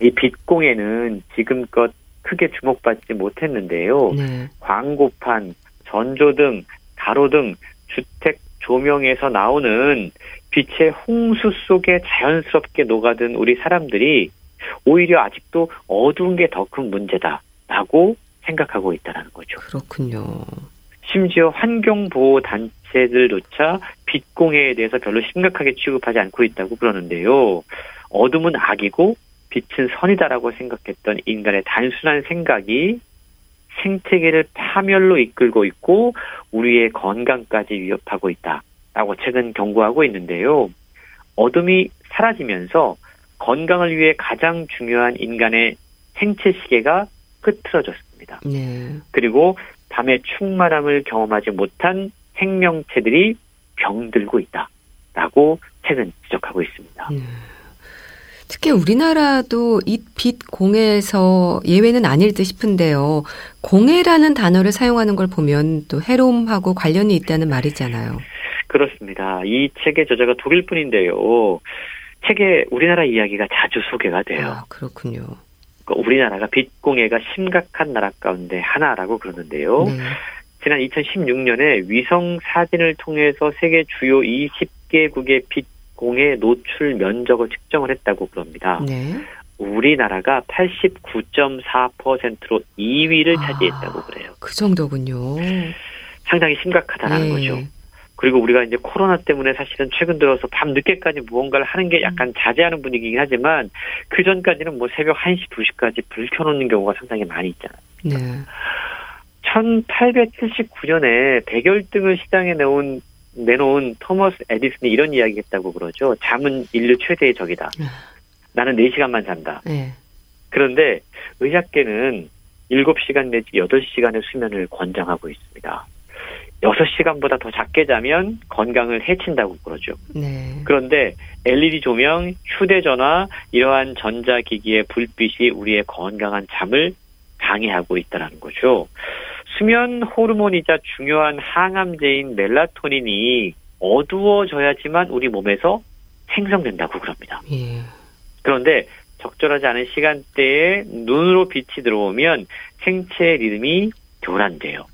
D: 이 빛공해는 지금껏 크게 주목받지 못했는데요. 네. 광고판, 전조등, 가로등, 주택 조명에서 나오는 빛의 홍수 속에 자연스럽게 녹아든 우리 사람들이 오히려 아직도 어두운 게 더 큰 문제다라고 생각하고 있다는 거죠.
A: 그렇군요.
D: 심지어 환경보호 단체들조차 빛공해에 대해서 별로 심각하게 취급하지 않고 있다고 그러는데요. 어둠은 악이고 빛은 선이다라고 생각했던 인간의 단순한 생각이 생태계를 파멸로 이끌고 있고 우리의 건강까지 위협하고 있다라고 최근 경고하고 있는데요. 어둠이 사라지면서 건강을 위해 가장 중요한 인간의 생체 시계가 흐트러졌습니다. 네. 그리고 밤의 충만함을 경험하지 못한 생명체들이 병들고 있다라고 책은 지적하고 있습니다. 음.
A: 특히 우리나라도 이빛 공해에서 예외는 아닐 듯 싶은데요. 공해라는 단어를 사용하는 걸 보면 또 해로움하고 관련이 있다는 말이잖아요.
D: 그렇습니다. 이 책의 저자가 독일 분인데요. 책에 우리나라 이야기가 자주 소개가 돼요. 아,
A: 그렇군요.
D: 그러니까 우리나라가 빛공해가 심각한 나라 가운데 하나라고 그러는데요. 네. 지난 2016년에 위성 사진을 통해서 세계 주요 20개국의 빛 공해 노출 면적을 측정을 했다고 그럽니다. 네. 우리나라가 89.4%로 2위를 아, 차지했다고 그래요.
A: 그 정도군요.
D: 상당히 심각하다는 네. 거죠. 그리고 우리가 이제 코로나 때문에 사실은 최근 들어서 밤 늦게까지 무언가를 하는 게 약간 자제하는 분위기긴 하지만 그 전까지는 뭐 새벽 1시, 2시까지 불 켜놓는 경우가 상당히 많이 있잖아요. 네. 1879년에 백열등을 시장에 내온 내놓은 토머스 에디슨이 이런 이야기 했다고 그러죠. 잠은 인류 최대의 적이다. 아. 나는 4시간만 잔다. 네. 그런데 의학계는 7시간 내지 8시간의 수면을 권장하고 있습니다. 6시간보다 더 작게 자면 건강을 해친다고 그러죠. 네. 그런데 LED 조명, 휴대전화, 이러한 전자기기의 불빛이 우리의 건강한 잠을 방해하고 있다는 거죠. 수면 호르몬이자 중요한 항암제인 멜라토닌이 어두워져야지만 우리 몸에서 생성된다고 그럽니다. 예. 그런데 적절하지 않은 시간대에 눈으로 빛이 들어오면 생체 리듬이 교란돼요.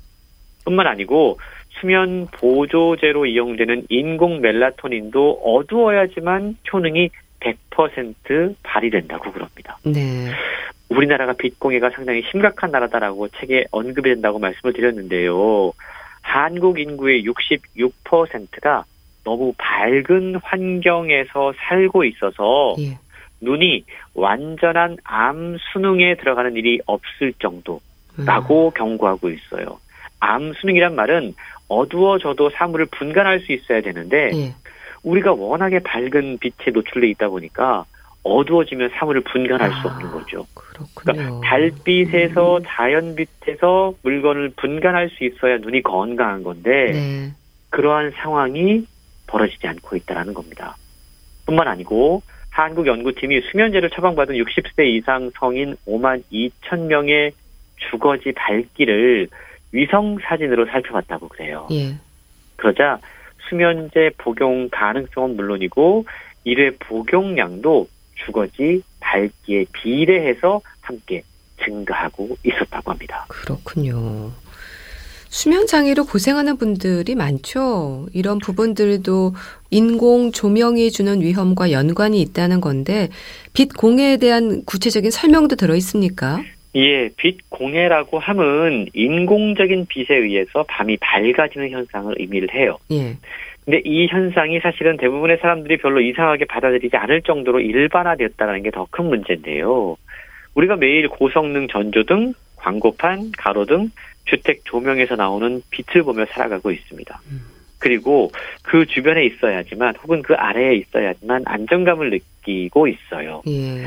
D: 뿐만 아니고 수면 보조제로 이용되는 인공 멜라토닌도 어두워야지만 효능이 100% 발휘된다고 그럽니다. 네. 우리나라가 빛공해가 상당히 심각한 나라다라고 책에 언급이 된다고 말씀을 드렸는데요. 한국 인구의 66%가 너무 밝은 환경에서 살고 있어서 예. 눈이 완전한 암 수능에 들어가는 일이 없을 정도라고 음. 경고하고 있어요. 암 수능이란 말은 어두워져도 사물을 분간할 수 있어야 되는데 예. 우리가 워낙에 밝은 빛에 노출돼 있다 보니까 어두워지면 사물을 분간할 아, 수 없는 거죠. 그러니까 달빛에서 음. 자연빛에서 물건을 분간할 수 있어야 눈이 건강한 건데 네. 그러한 상황이 벌어지지 않고 있다라는 겁니다. 뿐만 아니고 한국 연구팀이 수면제를 처방받은 60세 이상 성인 5만 2천 명의 주거지 밝기를 위성 사진으로 살펴봤다고 그래요. 예. 그러자 수면제 복용 가능성은 물론이고 1회 복용량도 주거지 밝기에 비례해서 함께 증가하고 있었다고 합니다.
A: 그렇군요. 수면 장애로 고생하는 분들이 많죠. 이런 부분들도 인공 조명이 주는 위험과 연관이 있다는 건데 빛 공해에 대한 구체적인 설명도 들어 있습니까?
D: 예, 빛 공해라고 함은 인공적인 빛에 의해서 밤이 밝아지는 현상을 의미를 해요. 예. 근데 이 현상이 사실은 대부분의 사람들이 별로 이상하게 받아들이지 않을 정도로 일반화되었다는 게 더 큰 문제인데요. 우리가 매일 고성능 전조등, 광고판, 가로등, 주택 조명에서 나오는 빛을 보며 살아가고 있습니다. 음. 그리고 그 주변에 있어야지만 혹은 그 아래에 있어야지만 안정감을 느끼고 있어요. 예.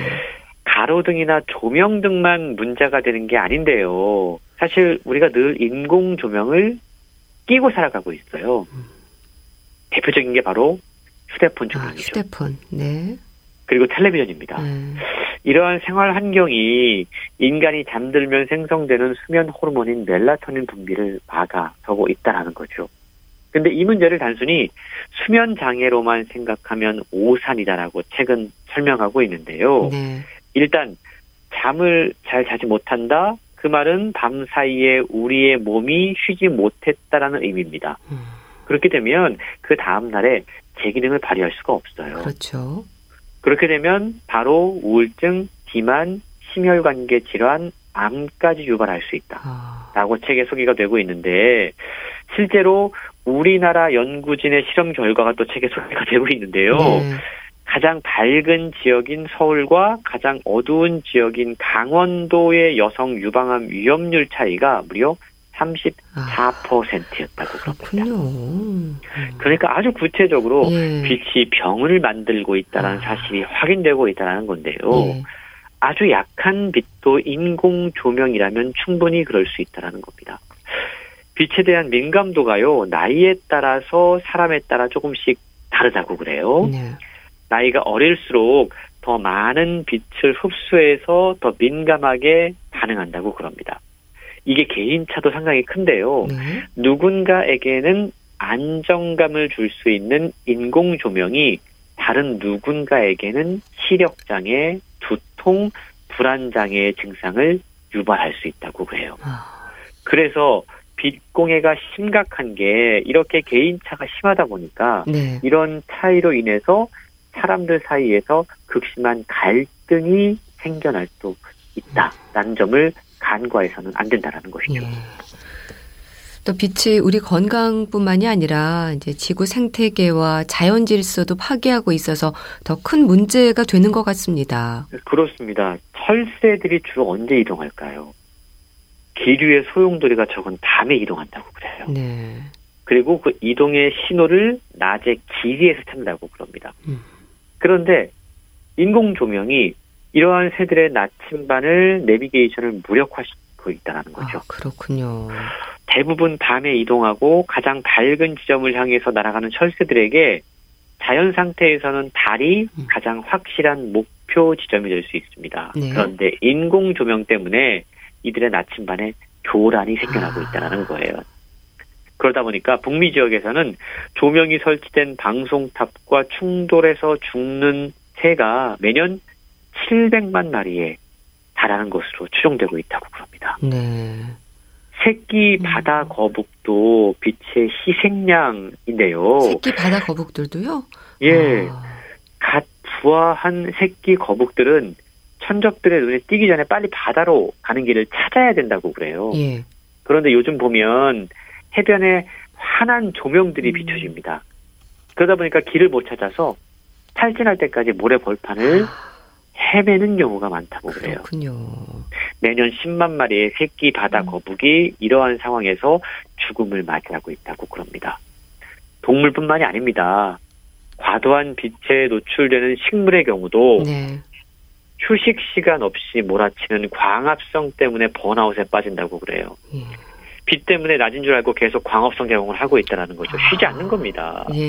D: 가로등이나 조명 등만 문제가 되는 게 아닌데요. 사실 우리가 늘 인공 조명을 끼고 살아가고 있어요. 대표적인 게 바로 휴대폰 아, 조명이죠.
A: 아, 휴대폰, 네.
D: 그리고 텔레비전입니다. 음. 이러한 생활 환경이 인간이 잠들면 생성되는 수면 호르몬인 멜라토닌 분비를 막아서고 있다라는 거죠. 근데 이 문제를 단순히 수면 장애로만 생각하면 오산이다라고 책은 설명하고 있는데요. 네. 일단 잠을 잘 자지 못한다. 그 말은 밤 사이에 우리의 몸이 쉬지 못했다라는 의미입니다. 음. 그렇게 되면 그 다음 날에 제 기능을 발휘할 수가 없어요.
A: 그렇죠.
D: 그렇게 되면 바로 우울증, 비만, 심혈관계 질환, 암까지 유발할 수 있다라고 아. 책에 소개가 되고 있는데 실제로 우리나라 연구진의 실험 결과가 또 책에 소개가 되고 있는데요. 네. 가장 밝은 지역인 서울과 가장 어두운 지역인 강원도의 여성 유방암 위험률 차이가 무려 34%였다고 아, 그럽니다. 음. 그러니까 아주 구체적으로 예. 빛이 병을 만들고 있다는 아. 사실이 확인되고 있다는 건데요. 예. 아주 약한 빛도 인공 조명이라면 충분히 그럴 수 있다는 겁니다. 빛에 대한 민감도가요, 나이에 따라서 사람에 따라 조금씩 다르다고 그래요. 네. 나이가 어릴수록 더 많은 빛을 흡수해서 더 민감하게 반응한다고 그럽니다. 이게 개인차도 상당히 큰데요. 네. 누군가에게는 안정감을 줄 수 있는 인공 조명이 다른 누군가에게는 시력장애, 두통, 불안장애의 증상을 유발할 수 있다고 그래요. 아. 그래서 빛공해가 심각한 게 이렇게 개인차가 심하다 보니까 네. 이런 차이로 인해서 사람들 사이에서 극심한 갈등이 생겨날 수 있다라는 점을 간과해서는 안 된다라는 것이죠. 네.
A: 또 빛이 우리 건강뿐만이 아니라 이제 지구 생태계와 자연 질서도 파괴하고 있어서 더 큰 문제가 되는 것 같습니다.
D: 그렇습니다. 철새들이 주로 언제 이동할까요? 기류의 소용돌이가 적은 밤에 이동한다고 그래요. 네. 그리고 그 이동의 신호를 낮에 길이에서 찾는다고 그럽니다. 음. 그런데 인공 조명이 이러한 새들의 나침반을 내비게이션을 무력화시키고 있다는 거죠. 아,
A: 그렇군요.
D: 대부분 밤에 이동하고 가장 밝은 지점을 향해서 날아가는 철새들에게 자연 상태에서는 달이 음. 가장 확실한 목표 지점이 될 수 있습니다. 네. 그런데 인공 조명 때문에 이들의 나침반에 교란이 생겨나고 아. 있다는 거예요. 그러다 보니까 북미 지역에서는 조명이 설치된 방송탑과 충돌해서 죽는 새가 매년 700만 마리에 달하는 것으로 추정되고 있다고 그럽니다. 네. 새끼 음. 바다 거북도 빛의 희생양인데요.
A: 새끼 바다 거북들도요?
D: 예. 아. 갓 부화한 새끼 거북들은 천적들의 눈에 띄기 전에 빨리 바다로 가는 길을 찾아야 된다고 그래요. 예. 그런데 요즘 보면 해변에 환한 조명들이 음. 비춰집니다. 그러다 보니까 길을 못 찾아서 탈진할 때까지 모래 벌판을 헤매는 경우가 많다고 그래요.
A: 그렇군요.
D: 매년 10만 마리의 새끼 바다 음. 거북이 이러한 상황에서 죽음을 맞이하고 있다고 그럽니다. 동물뿐만이 아닙니다. 과도한 빛에 노출되는 식물의 경우도 네. 휴식 시간 없이 몰아치는 광합성 때문에 번아웃에 빠진다고 그래요. 예. 빛 때문에 낮은 줄 알고 계속 광합성 작용을 하고 있다는 거죠. 쉬지 아. 않는 겁니다. 예.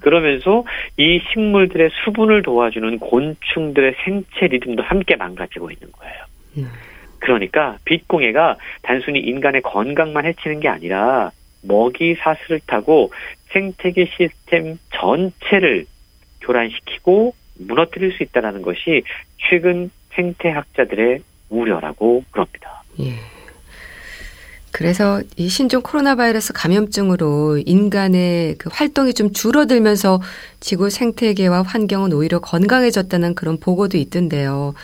D: 그러면서 이 식물들의 수분을 도와주는 곤충들의 생체 리듬도 함께 망가지고 있는 거예요. 음. 그러니까 빛공해가 단순히 인간의 건강만 해치는 게 아니라 먹이 사슬을 타고 생태계 시스템 전체를 교란시키고 무너뜨릴 수 있다는 것이 최근 생태학자들의 우려라고 그럽니다. 예.
A: 그래서 이 신종 코로나 바이러스 감염증으로 인간의 그 활동이 좀 줄어들면서 지구 생태계와 환경은 오히려 건강해졌다는 그런 보고도 있던데요.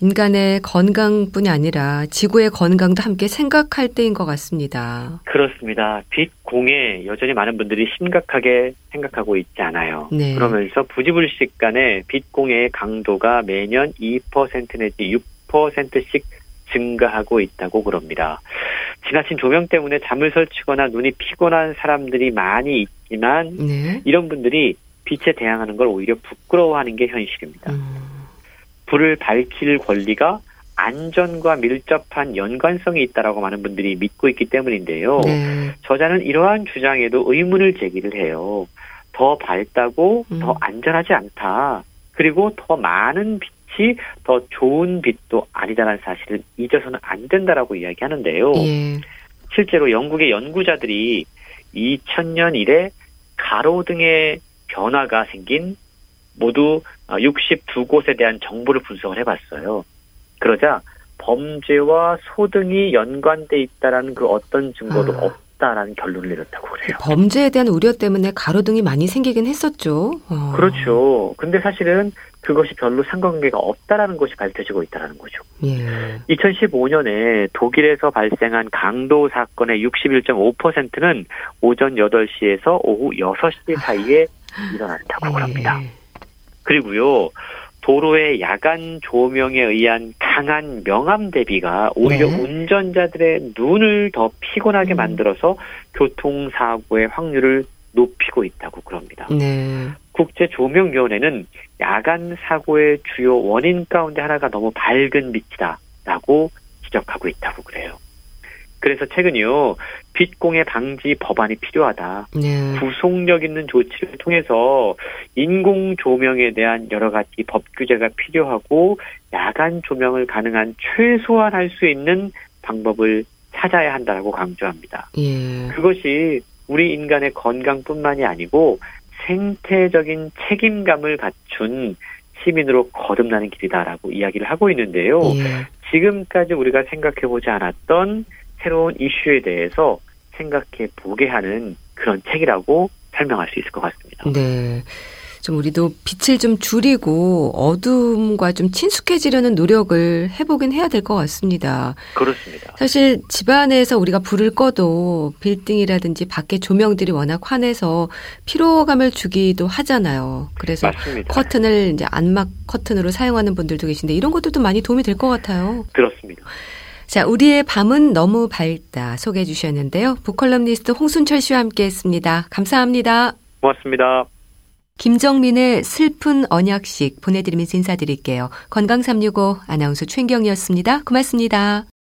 A: 인간의 건강뿐이 아니라 지구의 건강도 함께 생각할 때인 것 같습니다.
D: 그렇습니다. 빛 공해 여전히 많은 분들이 심각하게 생각하고 있지 않아요. 네. 그러면서 부지불식 간에 빛 공해의 강도가 매년 2% 내지 6%씩 증가하고 있다고 그럽니다. 지나친 조명 때문에 잠을 설치거나 눈이 피곤한 사람들이 많이 있지만 네. 이런 분들이 빛에 대항하는 걸 오히려 부끄러워하는 게 현실입니다. 음. 불을 밝힐 권리가 안전과 밀접한 연관성이 있다라고 많은 분들이 믿고 있기 때문인데요. 네. 저자는 이러한 주장에도 의문을 제기를 해요. 더 밝다고 음. 더 안전하지 않다. 그리고 더 많은 빛 이 더 좋은 빛도 아니다라는 사실을 잊어서는 안 된다라고 이야기하는데요. 예. 실제로 영국의 연구자들이 2000년 이래 가로등의 변화가 생긴 모두 62곳에 어, 대한 정보를 분석을 해봤어요. 그러자 범죄와 소등이 연관돼 있다라는 그 어떤 증거도 아. 없다라는 결론을 내렸다고 그래요.
A: 범죄에 대한 우려 때문에 가로등이 많이 생기긴 했었죠.
D: 어. 그렇죠. 근데 사실은 그것이 별로 상관관계가 없다라는 것이 밝혀지고 있다라는 거죠. 예. 2015년에 독일에서 발생한 강도 사건의 61.5%는 오전 8시에서 오후 6시 사이에 일어났다고 예. 합니다. 그리고요. 도로의 야간 조명에 의한 강한 명암 대비가 오히려 네. 운전자들의 눈을 더 피곤하게 음. 만들어서 교통사고의 확률을 높이고 있다고 그럽니다. 네. 국제조명위원회는 야간 사고의 주요 원인 가운데 하나가 너무 밝은 빛이다라고 지적하고 있다고 그래요. 그래서 최근요 빛공해 방지 법안이 필요하다. 네. 구속력 있는 조치를 통해서 인공 조명에 대한 여러 가지 법 규제가 필요하고 야간 조명을 가능한 최소한 할 수 있는 방법을 찾아야 한다라고 강조합니다. 예. 그것이 우리 인간의 건강뿐만이 아니고 생태적인 책임감을 갖춘 시민으로 거듭나는 길이다라고 이야기를 하고 있는데요. 예. 지금까지 우리가 생각해 보지 않았던 새로운 이슈에 대해서 생각해 보게 하는 그런 책이라고 설명할 수 있을 것 같습니다.
A: 네. 좀 우리도 빛을 좀 줄이고 어둠과 좀 친숙해지려는 노력을 해보긴 해야 될 것 같습니다.
D: 그렇습니다.
A: 사실 집 안에서 우리가 불을 꺼도 빌딩이라든지 밖에 조명들이 워낙 환해서 피로감을 주기도 하잖아요. 그래서 맞습니다. 커튼을 이제 안막 커튼으로 사용하는 분들도 계신데 이런 것들도 많이 도움이 될 것 같아요.
D: 그렇습니다.
A: 자, 우리의 밤은 너무 밝다 소개해 주셨는데요. 북컬럼니스트 홍순철 씨와 함께 했습니다. 감사합니다.
D: 고맙습니다.
A: 김정민의 슬픈 언약식 보내드리면서 인사드릴게요. 건강365 아나운서 최인경이었습니다. 고맙습니다.